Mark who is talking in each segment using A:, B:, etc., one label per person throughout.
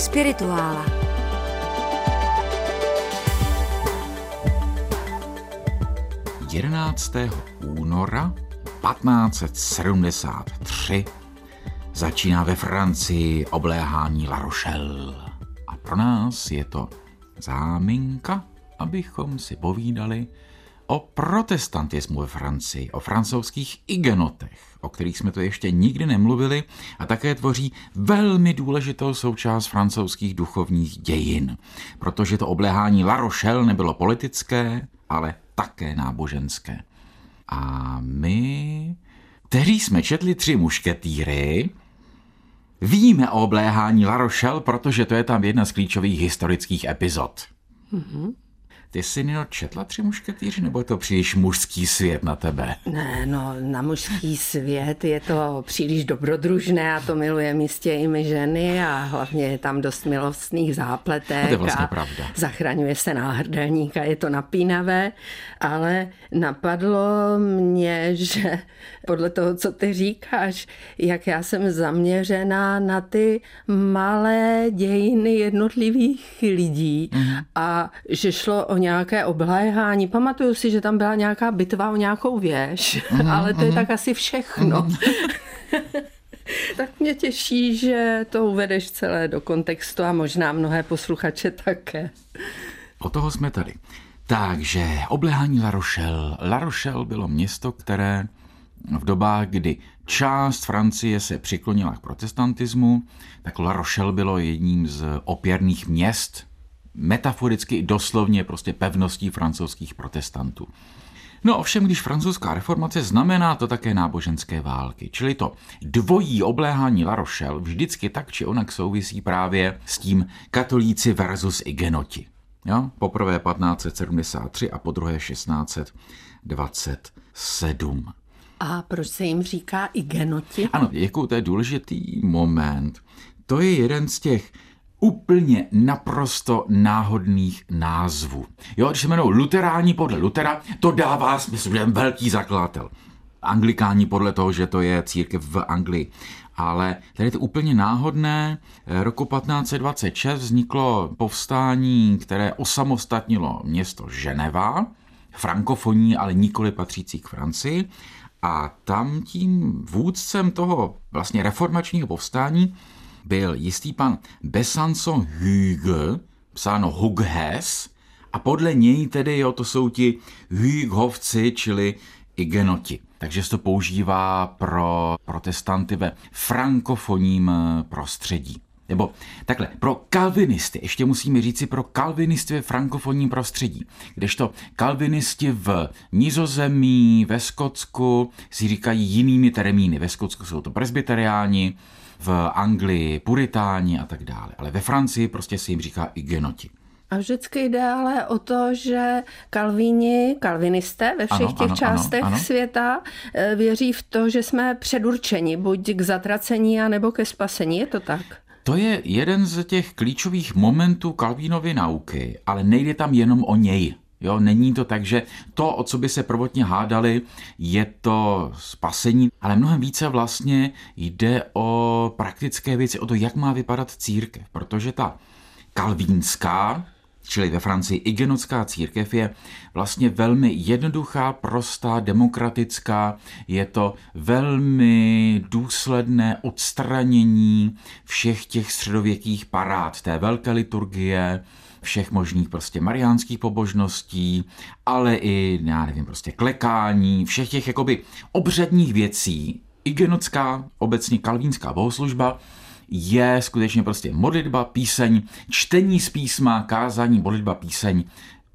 A: Spirituála.
B: Jedenáctého února 1573 začíná ve Francii obléhání La Rochelle. A pro nás je to záminka, abychom si povídali o protestantismu ve Francii, o francouzských igenotech, o kterých jsme to ještě nikdy nemluvili a také tvoří velmi důležitou součást francouzských duchovních dějin, protože to obléhání La Rochelle nebylo politické, ale také náboženské. A my, kteří jsme četli tři mušketýry, víme o obléhání La Rochelle, protože to je tam jedna z klíčových historických epizod. Mm-hmm. Ty jsi Nino četla tři mušketýři, nebo je to příliš mužský svět na tebe?
C: Ne, no na mužský svět je to příliš dobrodružné a to miluje místě i my ženy a hlavně je tam dost milostných zápletek.
B: to je vlastně
C: a
B: pravda.
C: Zachraňuje se náhrdelník a je to napínavé, ale napadlo mě, že podle toho, co ty říkáš, jak já jsem zaměřená na ty malé dějiny jednotlivých lidí mm. a že šlo o nějaké obléhání. Pamatuju si, že tam byla nějaká bitva o nějakou věž, mm, ale to je mm. tak asi všechno. Mm. tak mě těší, že to uvedeš celé do kontextu a možná mnohé posluchače také.
B: O toho jsme tady. Takže obléhání La Rochelle. La Rochelle bylo město, které v dobách, kdy část Francie se přiklonila k protestantismu, tak La Rochelle bylo jedním z opěrných měst metaforicky i doslovně prostě pevností francouzských protestantů. No ovšem, když francouzská reformace znamená to také náboženské války, čili to dvojí obléhání La Rochelle vždycky tak či onak souvisí právě s tím katolíci versus igenoti. Jo? Poprvé 1573 a po druhé 1627.
C: A proč se jim říká igenoti?
B: Ano, jako to je důležitý moment. To je jeden z těch úplně naprosto náhodných názvů. Jo, když se jmenou luteráni podle Lutera, to dává smysl, že velký zakladatel. Anglikáni podle toho, že to je církev v Anglii. Ale tady je to úplně náhodné. Roku 1526 vzniklo povstání, které osamostatnilo město Ženeva, frankofoní, ale nikoli patřící k Francii. A tam tím vůdcem toho vlastně reformačního povstání byl jistý pan Besançon Hugue, psáno Hughes, a podle něj tedy, jo, to jsou ti Hugovci, čili igenoti. Takže se to používá pro protestanty ve frankofonním prostředí. Nebo takhle, pro kalvinisty, ještě musíme říci pro kalvinisty ve frankofonním prostředí, kdežto kalvinisti v Nizozemí, ve Skotsku si říkají jinými termíny. Ve Skotsku jsou to presbyteriáni, v Anglii puritáni a tak dále. Ale ve Francii prostě se jim říká igenoti.
C: A vždycky jde ale o to, že kalvíni, kalvinisté ve všech ano, těch ano, částech ano, ano. světa eh, věří v to, že jsme předurčeni buď k zatracení, nebo ke spasení. Je to tak?
B: To je jeden z těch klíčových momentů Kalvínovy nauky, ale nejde tam jenom o něj. Jo, není to tak, že to, o co by se prvotně hádali, je to spasení, ale mnohem více vlastně jde o praktické věci, o to, jak má vypadat církev, protože ta kalvínská, čili ve Francii igenotská církev je vlastně velmi jednoduchá, prostá, demokratická. Je to velmi důsledné odstranění všech těch středověkých parád, té velké liturgie, všech možných prostě mariánských pobožností, ale i, já nevím, prostě klekání, všech těch jakoby obřadních věcí. Igenotská, obecně kalvínská bohoslužba, je skutečně prostě modlitba, píseň, čtení z písma, kázání, modlitba, píseň,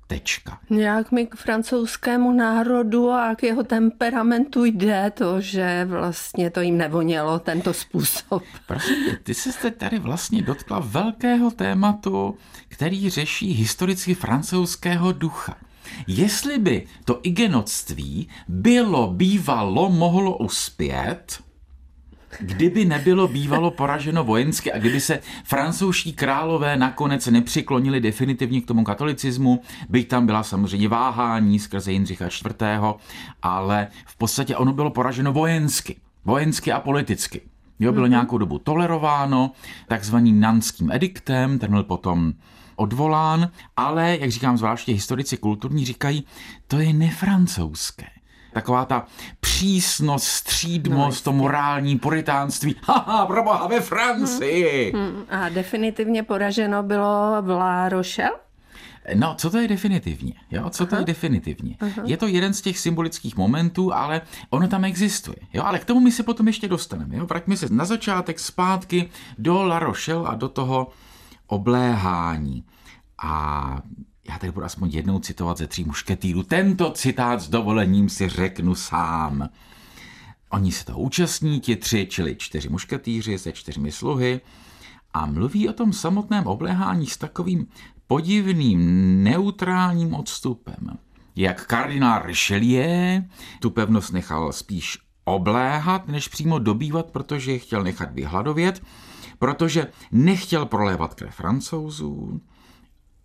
B: Tečka.
C: Jak mi k francouzskému národu a k jeho temperamentu jde to, že vlastně to jim nevonělo tento způsob.
B: Prosím, ty jsi se tady vlastně dotkla velkého tématu, který řeší historicky francouzského ducha. Jestli by to igenoctví bylo, bývalo, mohlo uspět, Kdyby nebylo bývalo poraženo vojensky a kdyby se francouzští králové nakonec nepřiklonili definitivně k tomu katolicismu, byť tam byla samozřejmě váhání skrze Jindřicha IV., ale v podstatě ono bylo poraženo vojensky. Vojensky a politicky. Jo, bylo mm-hmm. nějakou dobu tolerováno takzvaným nanským ediktem, ten byl potom odvolán, ale, jak říkám, zvláště historici kulturní říkají, to je nefrancouzské. Taková ta přísnost, střídmost, no, to morální puritánství. Haha, proboha, ve Francii! Hmm, hmm.
C: A definitivně poraženo bylo v La Rochelle?
B: No, co to je definitivně? Jo? Co Aha. to je definitivně? Aha. Je to jeden z těch symbolických momentů, ale ono tam existuje. Jo? Ale k tomu my se potom ještě dostaneme. Jo? Vraťme se na začátek zpátky do La Rochelle a do toho obléhání. A já tady budu aspoň jednou citovat ze tří mušketýrů. Tento citát s dovolením si řeknu sám. Oni se toho účastní, ti tři, čili čtyři mušketýři se čtyřmi sluhy, a mluví o tom samotném obléhání s takovým podivným neutrálním odstupem. Jak kardinál Richelieu tu pevnost nechal spíš obléhat, než přímo dobývat, protože je chtěl nechat vyhladovět, protože nechtěl prolévat krev francouzů,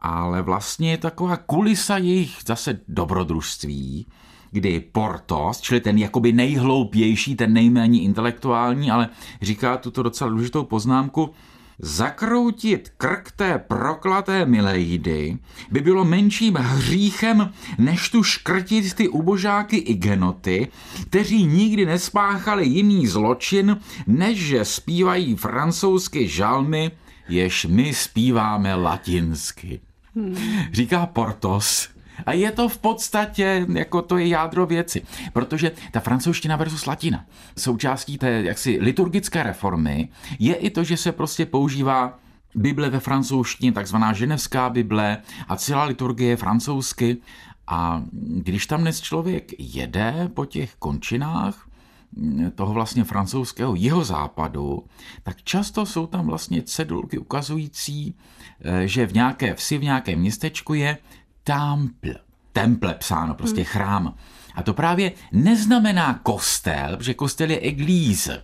B: ale vlastně je taková kulisa jejich zase dobrodružství, kdy Portos, čili ten jakoby nejhloupější, ten nejméně intelektuální, ale říká tuto docela důležitou poznámku, Zakroutit krk té proklaté Milejdy by bylo menším hříchem, než tu škrtit ty ubožáky i genoty, kteří nikdy nespáchali jiný zločin, než že zpívají francouzsky žalmy, jež my zpíváme latinsky. Hmm. Říká Portos, a je to v podstatě, jako to je jádro věci, protože ta francouzština versus latina, součástí té jaksi liturgické reformy, je i to, že se prostě používá Bible ve francouzštině, takzvaná ženevská Bible a celá liturgie francouzsky. A když tam dnes člověk jede po těch končinách, toho vlastně francouzského jihozápadu, tak často jsou tam vlastně cedulky ukazující, eh, že v nějaké vsi, v nějakém městečku je temple. Temple psáno, prostě hmm. chrám. A to právě neznamená kostel, protože kostel je eglíze.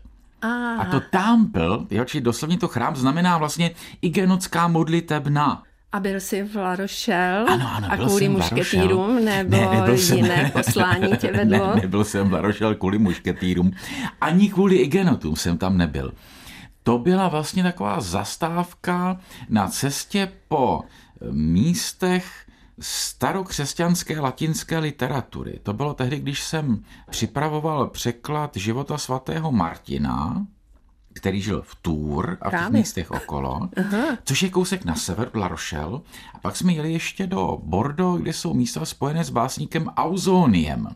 B: A to temple, jo, či doslovně to chrám, znamená vlastně igenotská modlitebna.
C: A byl jsi v La Rochelle
B: ano, ano,
C: a kvůli mušketýrům nebo ne, nebyl jsem, jiné poslání tě vedlo?
B: Ne, nebyl jsem v La Rochelle kvůli mušketýrům, ani kvůli igenotům jsem tam nebyl. To byla vlastně taková zastávka na cestě po místech, starokřesťanské latinské literatury. To bylo tehdy, když jsem připravoval překlad života svatého Martina, který žil v Tour a v těch místech okolo, Aha. což je kousek na sever, La Rochelle. A pak jsme jeli ještě do Bordeaux, kde jsou místa spojené s básníkem Ausoniem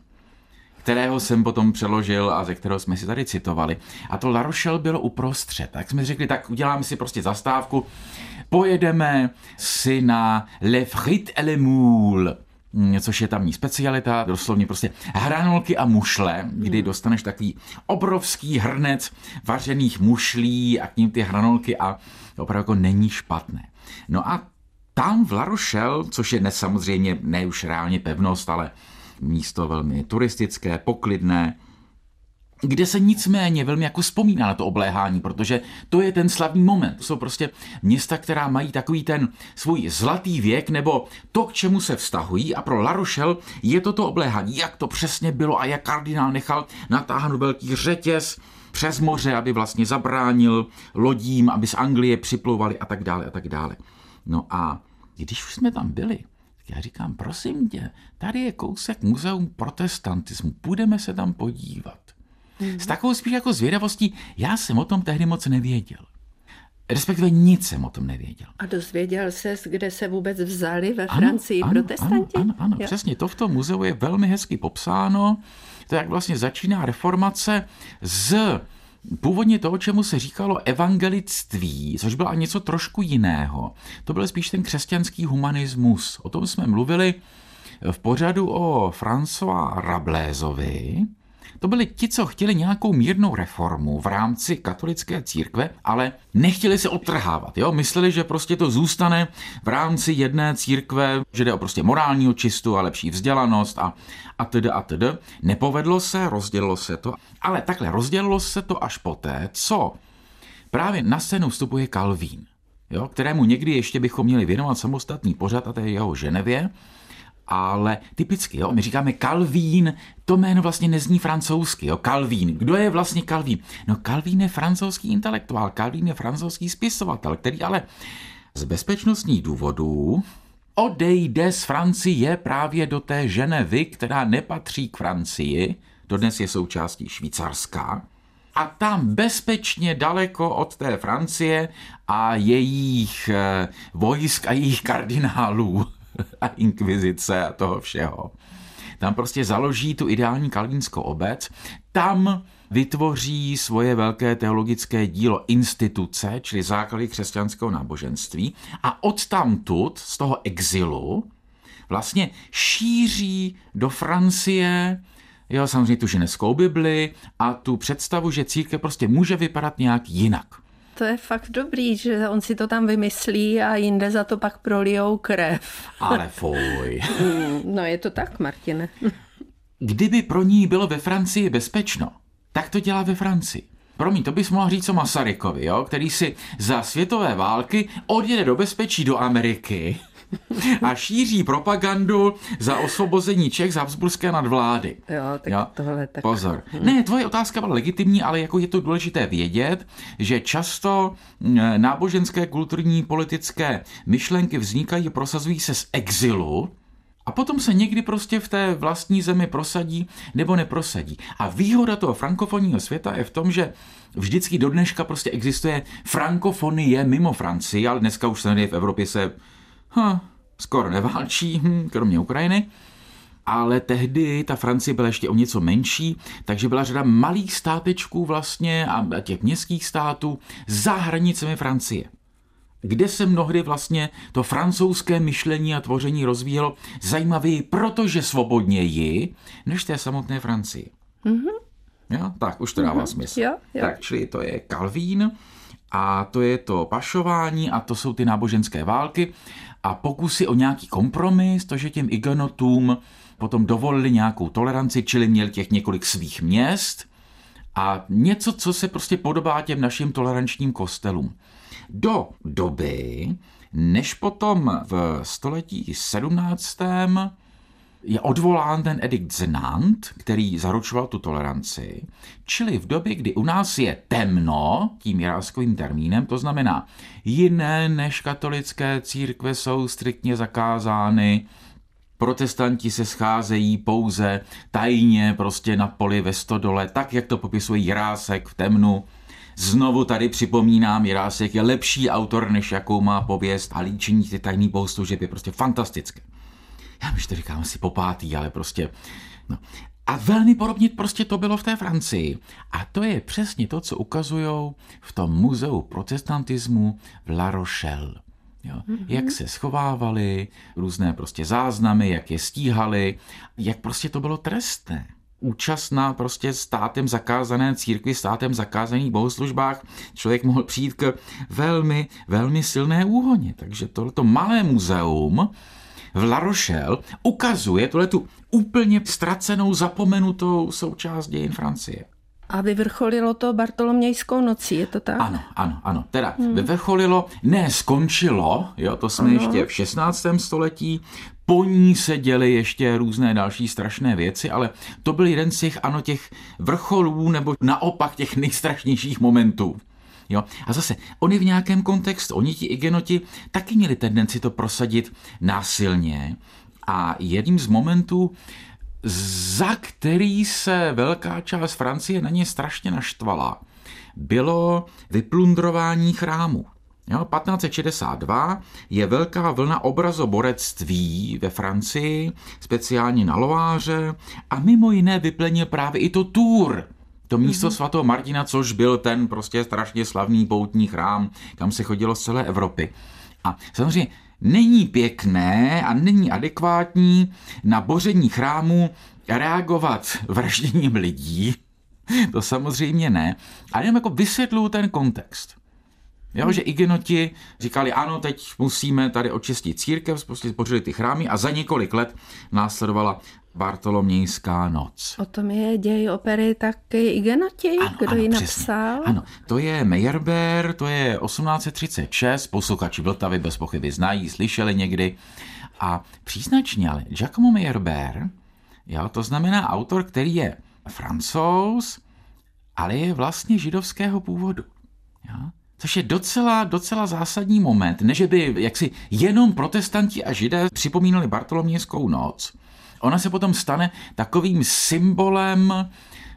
B: kterého jsem potom přeložil a ze kterého jsme si tady citovali. A to La Rochelle bylo uprostřed. Tak jsme řekli, tak uděláme si prostě zastávku pojedeme si na Le Frit et le Moule, což je tamní specialita, doslovně prostě hranolky a mušle, kdy hmm. dostaneš takový obrovský hrnec vařených mušlí a k ním ty hranolky a opravdu jako není špatné. No a tam v La Rochelle, což je ne samozřejmě ne už reálně pevnost, ale místo velmi turistické, poklidné, kde se nicméně velmi jako vzpomíná na to obléhání, protože to je ten slavný moment. To jsou prostě města, která mají takový ten svůj zlatý věk, nebo to, k čemu se vztahují. A pro La Rochelle je to obléhání, jak to přesně bylo a jak kardinál nechal natáhnout velký řetěz přes moře, aby vlastně zabránil lodím, aby z Anglie připlouvali a tak dále a tak dále. No a když už jsme tam byli, já říkám, prosím tě, tady je kousek muzeum protestantismu, půjdeme se tam podívat. S takovou spíš jako zvědavostí, já jsem o tom tehdy moc nevěděl. Respektive nic jsem o tom nevěděl.
C: A dozvěděl se, kde se vůbec vzali ve Francii ano, protestanti?
B: Ano, ano, ano přesně. To v tom muzeu je velmi hezky popsáno. To jak vlastně začíná reformace z původně toho, čemu se říkalo evangelictví, což bylo něco trošku jiného. To byl spíš ten křesťanský humanismus. O tom jsme mluvili v pořadu o François Rablézovi, to byli ti, co chtěli nějakou mírnou reformu v rámci katolické církve, ale nechtěli se odtrhávat. Jo? Mysleli, že prostě to zůstane v rámci jedné církve, že jde o prostě morální očistu a lepší vzdělanost a, a tedy a tedy. Nepovedlo se, rozdělilo se to, ale takhle rozdělilo se to až poté, co právě na scénu vstupuje Kalvín, jo? kterému někdy ještě bychom měli věnovat samostatný pořad a to je jeho Ženevě, ale typicky, jo, my říkáme Calvín, to jméno vlastně nezní francouzsky, jo, Calvín. Kdo je vlastně Calvín? No Calvín je francouzský intelektuál, Calvín je francouzský spisovatel, který ale z bezpečnostních důvodů odejde z Francie právě do té Ženevy, která nepatří k Francii, dodnes je součástí Švýcarska, a tam bezpečně daleko od té Francie a jejich eh, vojsk a jejich kardinálů a inkvizice a toho všeho. Tam prostě založí tu ideální kalvínskou obec, tam vytvoří svoje velké teologické dílo instituce, čili základy křesťanského náboženství a odtamtud, z toho exilu, vlastně šíří do Francie jo, samozřejmě tu ženevskou Bibli a tu představu, že církev prostě může vypadat nějak jinak.
C: To je fakt dobrý, že on si to tam vymyslí a jinde za to pak prolijou krev.
B: Ale fuj.
C: No je to tak, Martine.
B: Kdyby pro ní bylo ve Francii bezpečno, tak to dělá ve Francii. Promiň, to bys mohl říct o Masarykovi, jo? který si za světové války odjede do bezpečí do Ameriky a šíří propagandu za osvobození Čech z Habsburské nadvlády.
C: Jo, tak jo? tohle tak...
B: Pozor. Hmm. Ne, tvoje otázka byla legitimní, ale jako je to důležité vědět, že často náboženské, kulturní, politické myšlenky vznikají prosazují se z exilu, a potom se někdy prostě v té vlastní zemi prosadí nebo neprosadí. A výhoda toho frankofonního světa je v tom, že vždycky do dneška prostě existuje frankofonie mimo Francii, ale dneska už se v Evropě se ha, skoro neválčí, hm, kromě Ukrajiny. Ale tehdy ta Francie byla ještě o něco menší, takže byla řada malých státečků vlastně a těch městských států za hranicemi Francie kde se mnohdy vlastně to francouzské myšlení a tvoření rozvíjelo zajímavěji, protože svobodněji, než té samotné Francii. Mm-hmm. Jo, tak už to dává mm-hmm. smysl.
C: Jo, jo.
B: Tak, čili to je Calvín a to je to pašování a to jsou ty náboženské války a pokusy o nějaký kompromis, to, že těm igenotům potom dovolili nějakou toleranci, čili měl těch několik svých měst a něco, co se prostě podobá těm našim tolerančním kostelům do doby, než potom v století 17. je odvolán ten edikt z Nantes, který zaručoval tu toleranci, čili v době, kdy u nás je temno, tím jiráskovým termínem, to znamená jiné než katolické církve jsou striktně zakázány, protestanti se scházejí pouze tajně prostě na poli ve stodole, tak jak to popisuje Jirásek v temnu, Znovu tady připomínám, Jirásek je lepší autor, než jakou má pověst a líčení ty tajný bohoslužeb je prostě fantastické. Já už to říkám asi po pátý, ale prostě... No. A velmi podobně prostě to bylo v té Francii. A to je přesně to, co ukazují v tom muzeu protestantismu v La Rochelle. Jo. Mm-hmm. Jak se schovávali, různé prostě záznamy, jak je stíhali, jak prostě to bylo trestné účast na prostě státem zakázané církvi, státem zakázaných bohoslužbách, člověk mohl přijít k velmi, velmi silné úhoně. Takže tohleto malé muzeum v La Rochelle ukazuje tohle tu úplně ztracenou, zapomenutou součást dějin Francie.
C: A vyvrcholilo to Bartolomějskou nocí, je to tak?
B: Ano, ano, ano. Teda hmm. vyvrcholilo, ne, skončilo, jo, to jsme ano. ještě v 16. století, po ní se děly ještě různé další strašné věci, ale to byl jeden z těch, ano, těch vrcholů, nebo naopak těch nejstrašnějších momentů. Jo? A zase, oni v nějakém kontextu, oni ti igenoti taky měli tendenci to prosadit násilně. A jedním z momentů, za který se velká část Francie na ně strašně naštvala, bylo vyplundrování chrámu. Jo, 1562 je velká vlna obrazoborectví ve Francii, speciálně na Loáře a mimo jiné vyplenil právě i to Tour, to místo mm-hmm. svatého Martina, což byl ten prostě strašně slavný poutní chrám, kam se chodilo z celé Evropy. A samozřejmě není pěkné a není adekvátní na boření chrámu reagovat vražděním lidí, to samozřejmě ne, ale jenom jako vysvětluju ten kontext. Jo, že igenoti říkali, ano, teď musíme tady očistit církev, prostě pořili ty chrámy a za několik let následovala Bartolomějská noc.
C: O tom je děj opery taky Igenoti, ano, kdo ano, ji napsal?
B: Ano, to je Meyerbeer, to je 1836, posluchači Vltavy bez pochyby znají, slyšeli někdy. A příznačně ale Giacomo Meyerbeer, jo, to znamená autor, který je francouz, ale je vlastně židovského původu. Jo? Což je docela, docela zásadní moment, než by jaksi jenom protestanti a židé připomínali Bartolomějskou noc. Ona se potom stane takovým symbolem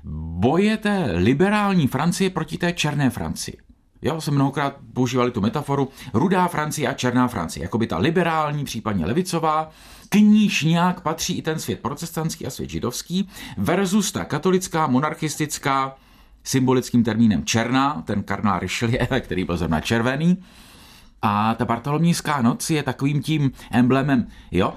B: boje té liberální Francie proti té černé Francii. Jo, se mnohokrát používali tu metaforu rudá Francie a černá Francie, jako by ta liberální, případně levicová, k níž nějak patří i ten svět protestantský a svět židovský, versus ta katolická, monarchistická, symbolickým termínem černá, ten kardinál Richelieu, který byl zrovna červený. A ta Bartolomíská noc je takovým tím emblemem, jo,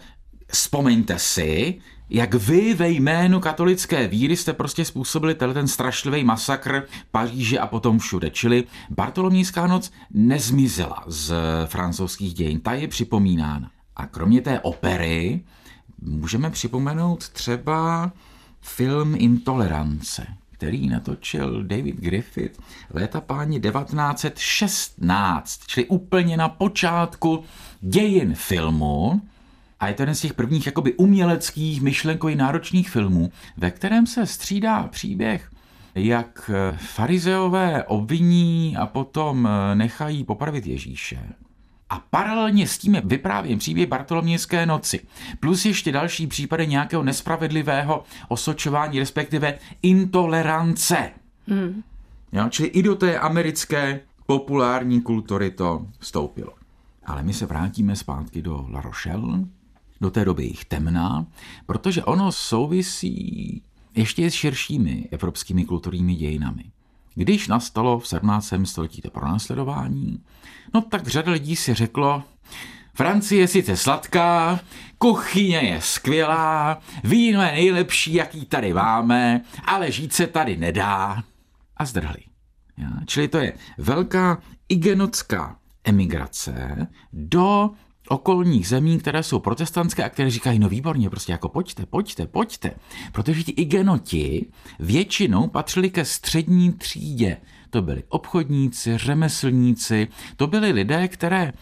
B: vzpomeňte si, jak vy ve jménu katolické víry jste prostě způsobili ten strašlivý masakr Paříže a potom všude. Čili Bartolomíská noc nezmizela z francouzských dějin, ta je připomínána. A kromě té opery můžeme připomenout třeba film Intolerance, který natočil David Griffith léta páni 1916, čili úplně na počátku dějin filmu. A je to jeden z těch prvních jakoby uměleckých, myšlenkových náročných filmů, ve kterém se střídá příběh jak farizeové obviní a potom nechají popravit Ježíše a paralelně s tím je vyprávěn příběh Bartolomějské noci. Plus ještě další případy nějakého nespravedlivého osočování, respektive intolerance. Hmm. Jo, čili i do té americké populární kultury to vstoupilo. Ale my se vrátíme zpátky do La Rochelle, do té doby jich temná, protože ono souvisí ještě s širšími evropskými kulturními dějinami. Když nastalo v 17. století to pronásledování, no tak řada lidí si řeklo, Francie je sice sladká, kuchyně je skvělá, víno je nejlepší, jaký tady máme, ale žít se tady nedá. A zdrhli. Ja, čili to je velká igenocká emigrace do okolních zemí, které jsou protestantské a které říkají, no výborně, prostě jako pojďte, pojďte, pojďte. Protože ti igenoti většinou patřili ke střední třídě. To byli obchodníci, řemeslníci, to byli lidé, které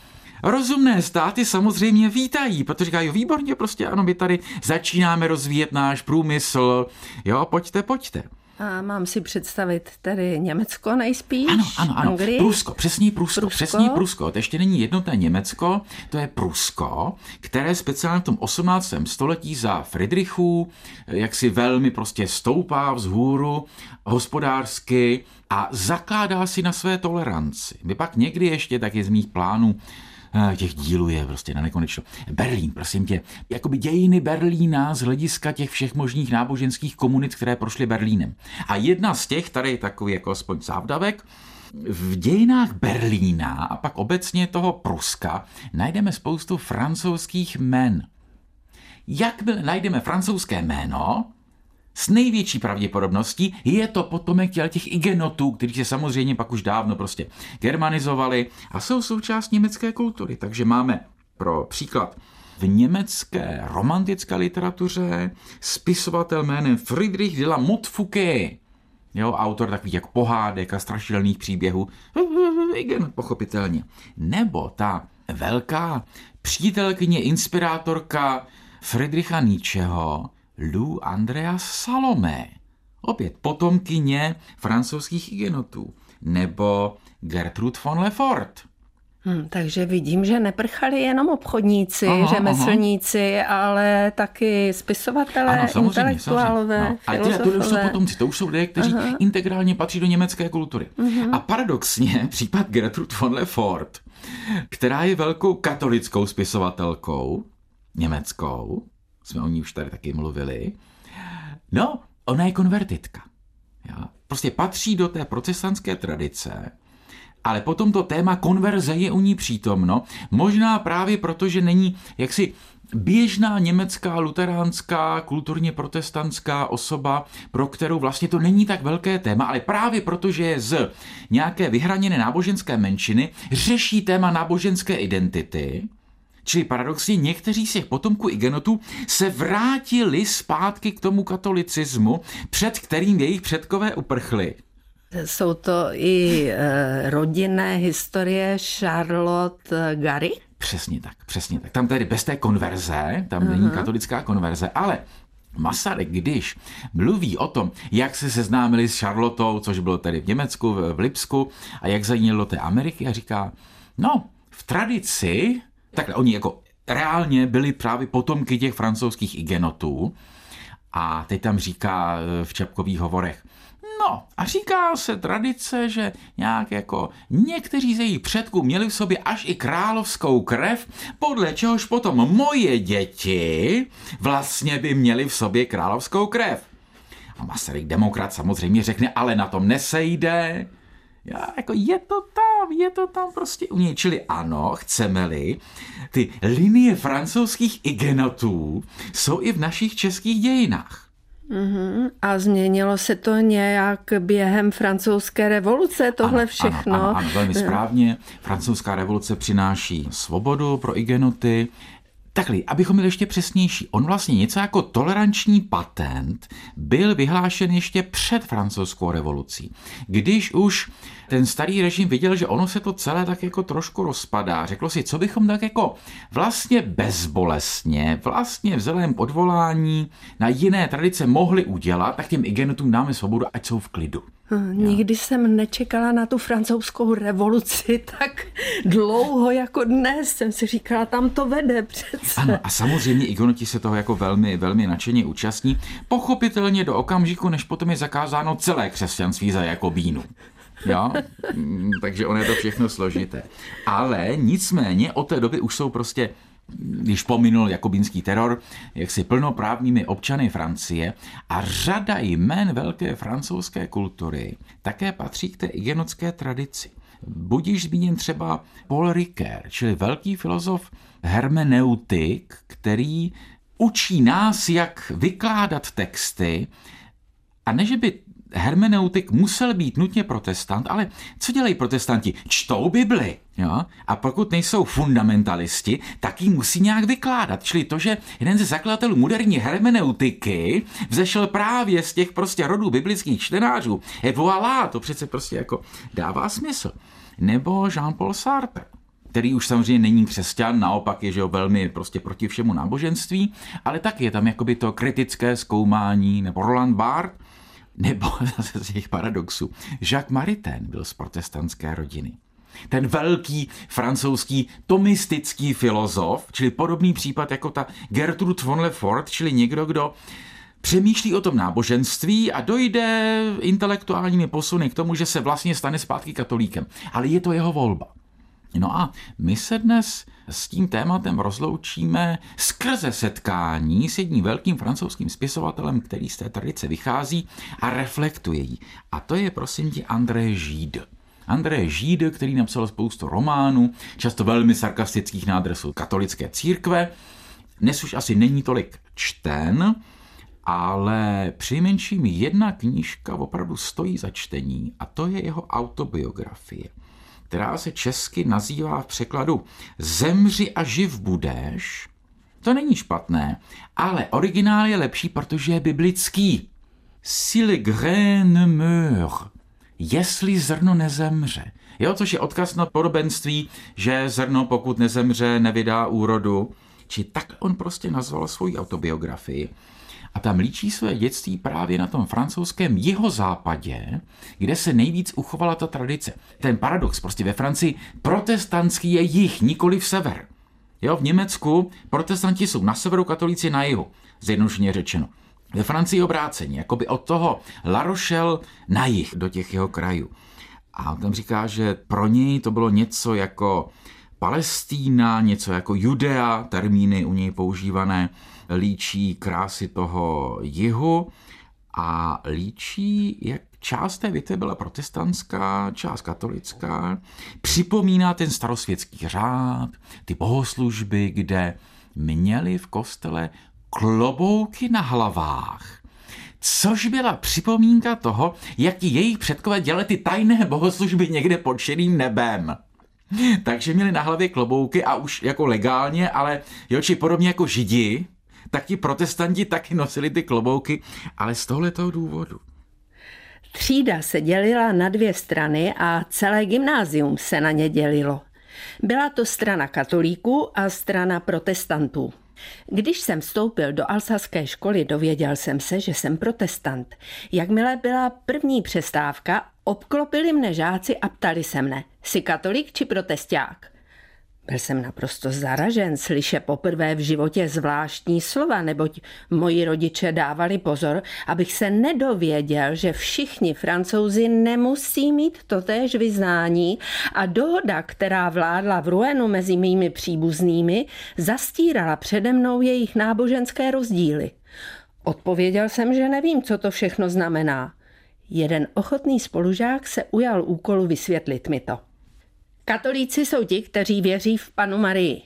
B: Rozumné státy samozřejmě vítají, protože říkají, výborně, prostě ano, my tady začínáme rozvíjet náš průmysl, jo, pojďte, pojďte.
C: A mám si představit tedy Německo nejspíš?
B: Ano, ano, ano. Anglii? Prusko, přesně Prusko, Prusko, přesně Prusko. To ještě není jednotné Německo, to je Prusko, které speciálně v tom 18. století za Friedrichů jak si velmi prostě stoupá vzhůru hospodářsky a zakládá si na své toleranci. My pak někdy ještě, tak je z mých plánů, Eh, těch dílů je prostě na nekonečno. Berlín, prosím tě, jakoby dějiny Berlína z hlediska těch všech možných náboženských komunit, které prošly Berlínem. A jedna z těch, tady je takový jako aspoň závdavek, v dějinách Berlína a pak obecně toho Pruska najdeme spoustu francouzských jmen. Jak najdeme francouzské jméno, s největší pravděpodobností je to potomek těch igenotů, kteří se samozřejmě pak už dávno prostě germanizovali a jsou součást německé kultury. Takže máme pro příklad v německé romantické literatuře spisovatel jménem Friedrich de la Montfouquet, jo, autor takových jak pohádek a strašidelných příběhů, igenot pochopitelně. Nebo ta velká přítelkyně, inspirátorka Friedricha Nietzscheho, Lou Andreas Salomé, opět potomkyně francouzských hygienotů, nebo Gertrude von Lefort.
C: Hmm, takže vidím, že neprchali jenom obchodníci, aha, řemeslníci, aha. ale taky spisovatelé, ano, samozřejmě, intelektuálové, samozřejmě. No. A
B: tyhle, to už jsou potomci, to už jsou lidé, kteří aha. integrálně patří do německé kultury. Uh-huh. A paradoxně případ Gertrude von Lefort, která je velkou katolickou spisovatelkou, německou, jsme o ní už tady taky mluvili. No, ona je konvertitka. Ja? Prostě patří do té protestantské tradice, ale potom to téma konverze je u ní přítomno, možná právě proto, že není jaksi běžná německá luteránská kulturně protestantská osoba, pro kterou vlastně to není tak velké téma, ale právě protože je z nějaké vyhraněné náboženské menšiny, řeší téma náboženské identity, Čili paradoxně někteří z těch potomků igenotů se vrátili zpátky k tomu katolicismu, před kterým jejich předkové uprchli.
C: Jsou to i e, rodinné historie Charlotte Gary?
B: Přesně tak, přesně tak. Tam tedy bez té konverze, tam není katolická konverze, ale Masaryk, když mluví o tom, jak se seznámili s Charlotou, což bylo tedy v Německu, v Lipsku, a jak zajímalo do té Ameriky, a říká, no, v tradici, takhle oni jako reálně byli právě potomky těch francouzských igenotů, a teď tam říká v Čapkových hovorech, No a říká se tradice, že nějak jako někteří ze jejich předků měli v sobě až i královskou krev, podle čehož potom moje děti vlastně by měly v sobě královskou krev. A Masaryk demokrat samozřejmě řekne, ale na tom nesejde. Já, jako je to je to tam prostě u něj. Čili ano, chceme-li, ty linie francouzských igenotů jsou i v našich českých dějinách.
C: Mm-hmm. A změnilo se to nějak během francouzské revoluce, tohle
B: ano,
C: všechno?
B: Ano, ano, ano, velmi správně. Francouzská revoluce přináší svobodu pro igenoty, Takhle, abychom byli ještě přesnější, on vlastně něco jako toleranční patent byl vyhlášen ještě před francouzskou revolucí. Když už ten starý režim viděl, že ono se to celé tak jako trošku rozpadá, řeklo si, co bychom tak jako vlastně bezbolestně, vlastně vzhledem odvolání na jiné tradice mohli udělat, tak těm igenotům dáme svobodu, ať jsou v klidu.
C: Hm, nikdy jsem nečekala na tu francouzskou revoluci tak dlouho jako dnes. Jsem si říkala, tam to vede přece.
B: Ano, a samozřejmě igonoti se toho jako velmi, velmi nadšeně účastní. Pochopitelně do okamžiku, než potom je zakázáno celé křesťanství za Jakobínu. Jo? Mm, takže ono je to všechno složité. Ale nicméně od té doby už jsou prostě když pominul jakobínský teror, jak si plnoprávnými občany Francie a řada jmen velké francouzské kultury také patří k té igenotské tradici. Budíš zmíněn třeba Paul Ricoeur, čili velký filozof hermeneutik, který učí nás, jak vykládat texty a ne, že by hermeneutik musel být nutně protestant, ale co dělají protestanti? Čtou Bibli. Jo? A pokud nejsou fundamentalisti, tak ji musí nějak vykládat. Čili to, že jeden ze zakladatelů moderní hermeneutiky vzešel právě z těch prostě rodů biblických čtenářů, je voilà, to přece prostě jako dává smysl. Nebo Jean-Paul Sartre který už samozřejmě není křesťan, naopak je že jo, velmi prostě proti všemu náboženství, ale taky je tam jakoby to kritické zkoumání, nebo Roland Barthes, nebo zase z těch paradoxů. Jacques Maritain byl z protestantské rodiny. Ten velký francouzský tomistický filozof, čili podobný případ jako ta Gertrude von Lefort, čili někdo, kdo přemýšlí o tom náboženství a dojde intelektuálními posuny k tomu, že se vlastně stane zpátky katolíkem. Ale je to jeho volba. No a my se dnes s tím tématem rozloučíme skrze setkání s jedním velkým francouzským spisovatelem, který z té tradice vychází a reflektuje ji. A to je prosím tě André Gide. André Gide, který napsal spoustu románů, často velmi sarkastických na adresu katolické církve. Dnes už asi není tolik čten, ale přinejmenším jedna knížka opravdu stojí za čtení a to je jeho autobiografie která se česky nazývá v překladu Zemři a živ budeš. To není špatné, ale originál je lepší, protože je biblický. Si le grain meurt, jestli zrno nezemře. Jo, což je odkaz na podobenství, že zrno pokud nezemře, nevydá úrodu. Či tak on prostě nazval svou autobiografii a tam líčí své dětství právě na tom francouzském jihozápadě, kde se nejvíc uchovala ta tradice. Ten paradox prostě ve Francii, protestantský je jich, nikoli v sever. Jo, v Německu protestanti jsou na severu, katolíci na jihu, zjednodušeně řečeno. Ve Francii obrácení, jako by od toho La Rochelle na jih do těch jeho krajů. A on tam říká, že pro něj to bylo něco jako Palestína, něco jako Judea, termíny u něj používané, líčí krásy toho jihu a líčí, jak část té větve byla protestantská, část katolická. Připomíná ten starosvětský řád, ty bohoslužby, kde měli v kostele klobouky na hlavách. Což byla připomínka toho, jak ti jejich předkové dělali ty tajné bohoslužby někde pod šedým nebem. Takže měli na hlavě klobouky a už jako legálně, ale jo, či podobně jako židi, tak ti protestanti taky nosili ty klobouky, ale z tohoto důvodu.
C: Třída se dělila na dvě strany a celé gymnázium se na ně dělilo. Byla to strana katolíků a strana protestantů. Když jsem vstoupil do alsaské školy, dověděl jsem se, že jsem protestant. Jakmile byla první přestávka, obklopili mne žáci a ptali se mne, jsi katolík či protesták? Byl jsem naprosto zaražen, slyše poprvé v životě zvláštní slova, neboť moji rodiče dávali pozor, abych se nedověděl, že všichni francouzi nemusí mít totéž vyznání a dohoda, která vládla v Ruenu mezi mými příbuznými, zastírala přede mnou jejich náboženské rozdíly. Odpověděl jsem, že nevím, co to všechno znamená. Jeden ochotný spolužák se ujal úkolu vysvětlit mi to. Katolíci jsou ti, kteří věří v panu Marii.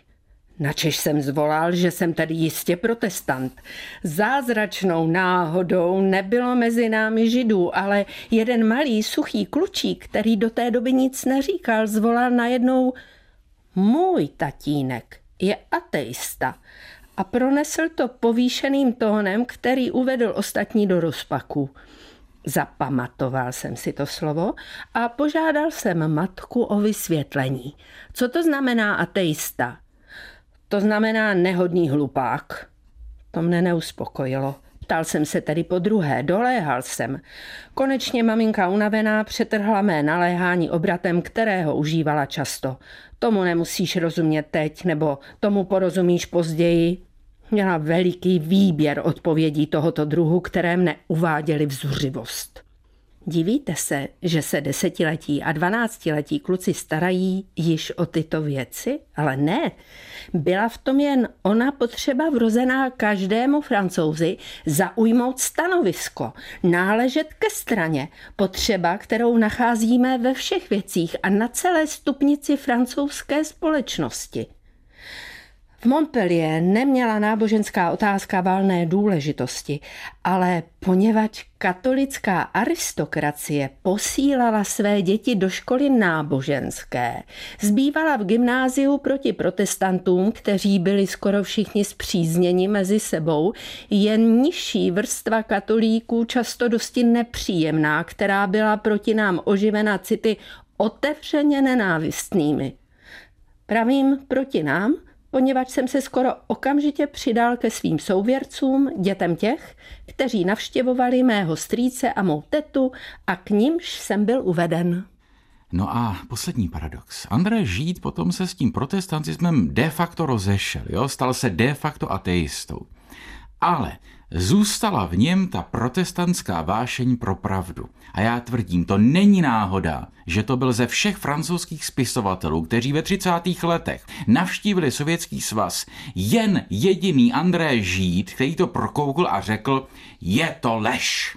C: Načež jsem zvolal, že jsem tady jistě protestant. Zázračnou náhodou nebylo mezi námi židů, ale jeden malý suchý klučík, který do té doby nic neříkal, zvolal najednou můj tatínek je ateista a pronesl to povýšeným tónem, který uvedl ostatní do rozpaku. Zapamatoval jsem si to slovo a požádal jsem matku o vysvětlení. Co to znamená ateista? To znamená nehodný hlupák. To mne neuspokojilo. Ptal jsem se tedy po druhé, doléhal jsem. Konečně maminka unavená přetrhla mé naléhání obratem, kterého užívala často. Tomu nemusíš rozumět teď, nebo tomu porozumíš později. Měla veliký výběr odpovědí tohoto druhu, které mne uváděly v zuřivost. Divíte se, že se desetiletí a dvanáctiletí kluci starají již o tyto věci? Ale ne, byla v tom jen ona potřeba vrozená každému francouzi zaujmout stanovisko, náležet ke straně, potřeba, kterou nacházíme ve všech věcích a na celé stupnici francouzské společnosti. V Montpellier neměla náboženská otázka valné důležitosti, ale poněvadž katolická aristokracie posílala své děti do školy náboženské, zbývala v gymnáziu proti protestantům, kteří byli skoro všichni zpřízněni mezi sebou, jen nižší vrstva katolíků, často dosti nepříjemná, která byla proti nám oživena city otevřeně nenávistnými. Pravím proti nám – poněvadž jsem se skoro okamžitě přidal ke svým souvěrcům, dětem těch, kteří navštěvovali mého strýce a mou tetu a k nímž jsem byl uveden.
B: No a poslední paradox. André Žít potom se s tím protestantismem de facto rozešel, jo? stal se de facto ateistou. Ale Zůstala v něm ta protestantská vášeň pro pravdu. A já tvrdím, to není náhoda, že to byl ze všech francouzských spisovatelů, kteří ve 30. letech navštívili Sovětský svaz, jen jediný André Žít, který to prokoukl a řekl, je to lež.